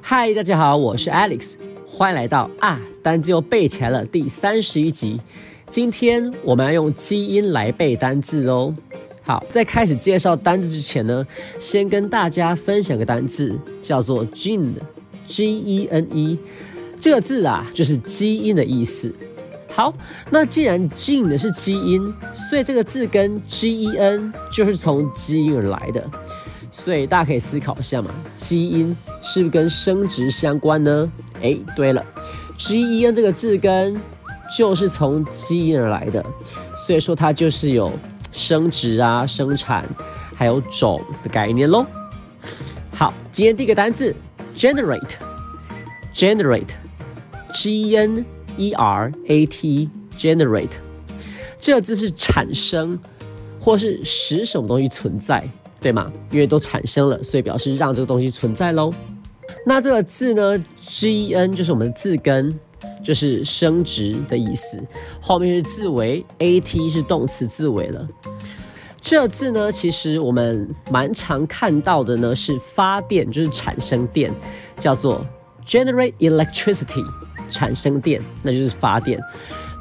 嗨，大家好，我是 Alex，欢迎来到啊单字又背起来了第三十一集。今天我们要用基因来背单字哦。好，在开始介绍单字之前呢，先跟大家分享个单字，叫做 gene，G E N E，这个字啊就是基因的意思。好，那既然 gene 是基因，所以这个字根 G E N 就是从基因而来的。所以大家可以思考一下嘛，基因是不是跟生殖相关呢？哎，对了，G E N 这个字根就是从基因而来的，所以说它就是有生殖啊、生产还有种的概念喽。好，今天第一个单字 generate，generate，G E N E R A T，generate，这个字是产生或是使什么东西存在。对吗？因为都产生了，所以表示让这个东西存在喽。那这个字呢，G N 就是我们的字根，就是生殖的意思。后面是字尾，A T 是动词字尾了。这字呢，其实我们蛮常看到的呢，是发电，就是产生电，叫做 generate electricity，产生电，那就是发电。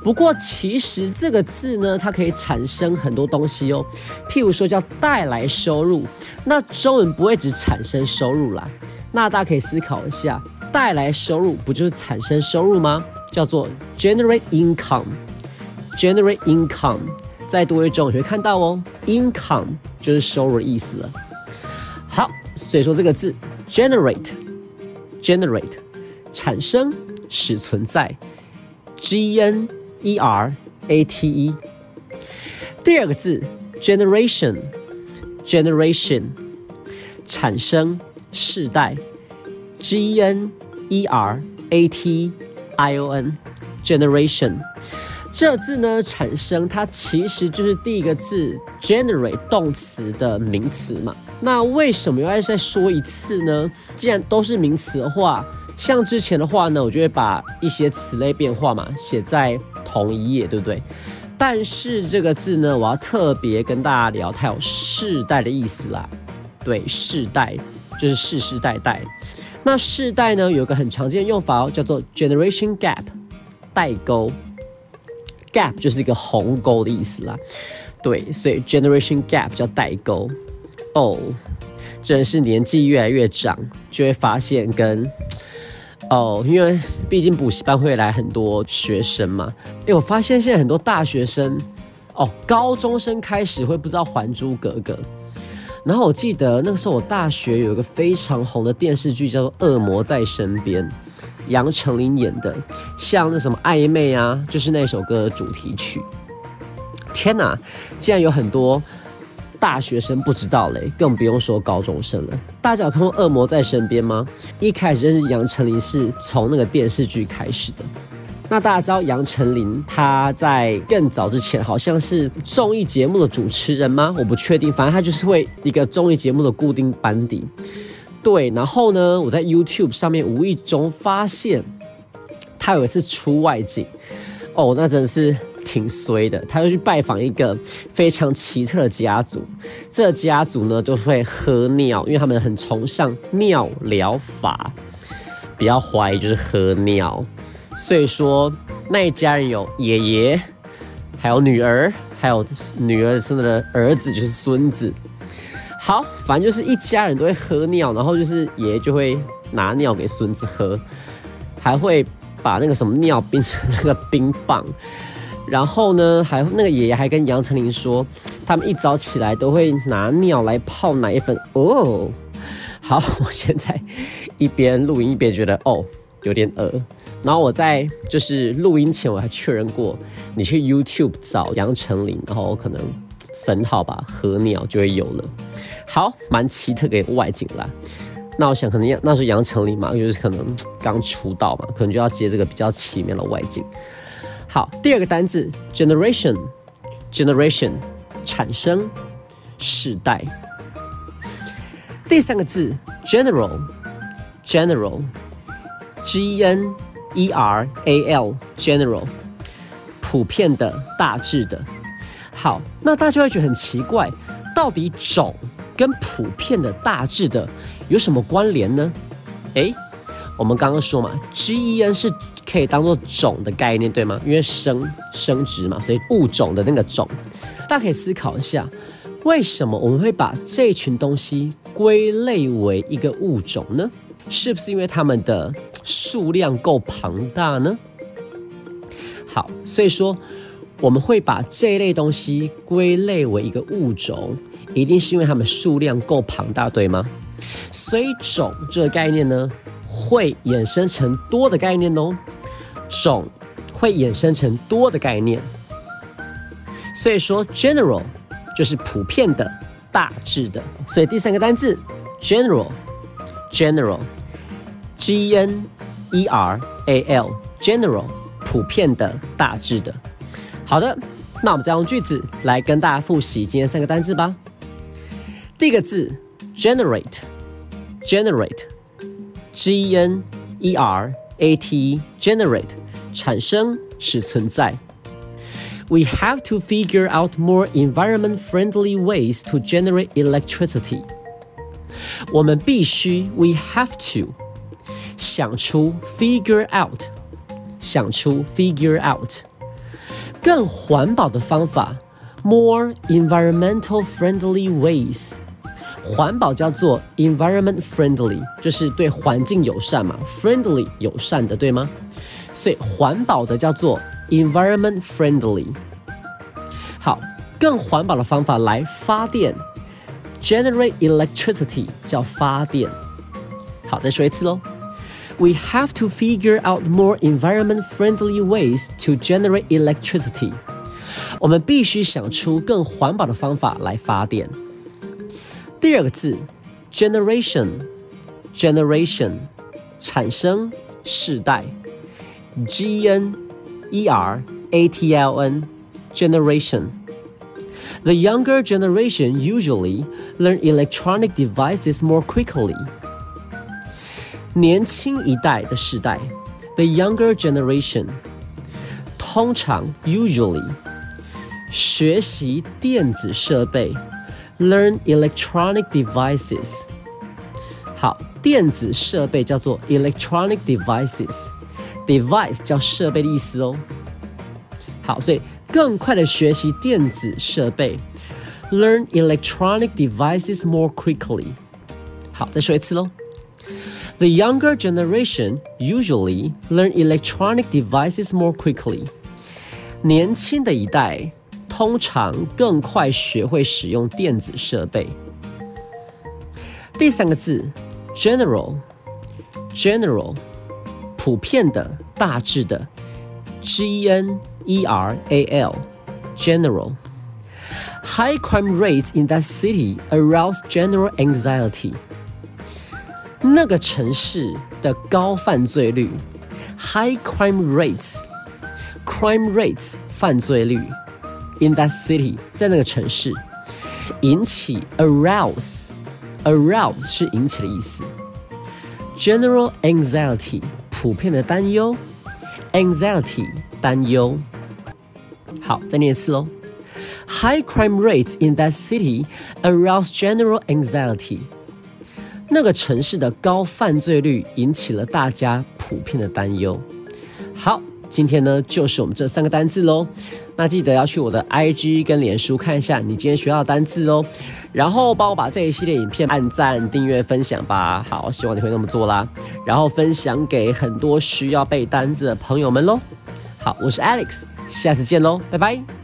不过，其实这个字呢，它可以产生很多东西哦。譬如说，叫带来收入，那中文不会只产生收入啦。那大家可以思考一下，带来收入不就是产生收入吗？叫做 generate income，generate income。再多一种你会看到哦，income 就是收入的意思了。好，所以说这个字 generate，generate 产生使存在，G N。E R A T E，第二个字 generation，generation 产生世代，G N E R A T I O N generation 这字呢产生它其实就是第一个字 generate 动词的名词嘛。那为什么要再说一次呢？既然都是名词的话，像之前的话呢，我就会把一些词类变化嘛写在。同一页，对不对？但是这个字呢，我要特别跟大家聊，它有世代的意思啦。对，世代就是世世代代。那世代呢，有个很常见的用法哦，叫做 generation gap，代沟。gap 就是一个鸿沟的意思啦。对，所以 generation gap 叫代沟。哦，真是年纪越来越长，就会发现跟。哦，因为毕竟补习班会来很多学生嘛。哎，我发现现在很多大学生，哦，高中生开始会不知道《还珠格格》。然后我记得那个时候我大学有一个非常红的电视剧叫做《恶魔在身边》，杨丞琳演的，像那什么暧昧啊，就是那首歌的主题曲。天哪，竟然有很多。大学生不知道嘞，更不用说高中生了。大家有看过《恶魔在身边》吗？一开始认识杨丞琳是从那个电视剧开始的。那大家知道杨丞琳她在更早之前好像是综艺节目的主持人吗？我不确定，反正她就是会一个综艺节目的固定班底。对，然后呢，我在 YouTube 上面无意中发现她有一次出外景，哦，那真是。挺衰的，他就去拜访一个非常奇特的家族。这个家族呢，就会喝尿，因为他们很崇尚尿疗法。比较怀疑就是喝尿，所以说那一家人有爷爷，还有女儿，还有女儿生的儿子，就是孙子。好，反正就是一家人都会喝尿，然后就是爷爷就会拿尿给孙子喝，还会把那个什么尿冰成那个冰棒。然后呢，还那个爷爷还跟杨丞琳说，他们一早起来都会拿尿来泡奶粉哦。好，我现在一边录音一边觉得哦有点恶。然后我在就是录音前我还确认过，你去 YouTube 找杨丞琳，然后可能粉好吧，和鸟就会有了。好，蛮奇特的外景啦。那我想可能那时候杨丞琳嘛，就是可能刚出道嘛，可能就要接这个比较奇妙的外景。好，第二个单字 generation，generation 产生世代。第三个字 general，general，G N E R A L general，普遍的、大致的。好，那大家会觉得很奇怪，到底种跟普遍的、大致的有什么关联呢？诶，我们刚刚说嘛，gen 是可以当做种的概念，对吗？因为生生殖嘛，所以物种的那个种，大家可以思考一下，为什么我们会把这群东西归类为一个物种呢？是不是因为它们的数量够庞大呢？好，所以说我们会把这一类东西归类为一个物种，一定是因为它们数量够庞大，对吗？所以种这个概念呢，会衍生成多的概念哦。种会衍生成多的概念，所以说 general 就是普遍的、大致的。所以第三个单字 general，general，G N E R A L，general。普遍的、大致的。好的，那我们再用句子来跟大家复习今天三个单字吧。第一个字 generate，generate ，generate，generate，G N E R A T，generate，产生是存在。We have to figure out more environment-friendly ways to generate electricity. 我们必须，we have to 想出 figure out 想出 figure out 更环保的方法，more environmental friendly ways。 环保叫做 environment friendly，就是对环境友善嘛，friendly 友善的，对吗？所以环保的叫做 environment friendly。好，更环保的方法来发电，generate electricity 叫发电。好，再说一次喽。we have to figure out more environment friendly ways to generate electricity. 我们必须想出更环保的方法来发电。第二个字，generation，generation，产生世代，G N E R A T L N，generation。The younger generation usually learn electronic devices more quickly. 年轻一代的世代，the younger generation，通常 usually 学习电子设备 ，learn electronic devices。好，电子设备叫做 electronic devices，device 叫设备的意思哦。好，所以更快的学习电子设备，learn electronic devices more quickly。好，再说一次喽。The younger generation usually learn electronic devices more quickly. 年轻的一代 通常更快学会使用电子设备。第三个字，general，general，普遍的、大致的，G N E R A L，general。High crime rates in that city arouse general anxiety. 那个城市的高犯罪率，high crime rates，crime rates 犯罪率 ，in that city 在那个城市引起 arouse，arouse 是引起的意思，general anxiety 普遍的担忧，anxiety 担忧。好，再念一次喽。High crime rates in that city arouse general anxiety. 那个城市的高犯罪率引起了大家普遍的担忧。好，今天呢就是我们这三个单字喽。那记得要去我的 IG 跟脸书看一下你今天学到的单字哦，然后帮我把这一系列影片按赞、订阅、分享吧。好，希望你会那么做啦，然后分享给很多需要背单字的朋友们喽。好，我是 Alex，下次见喽，拜拜。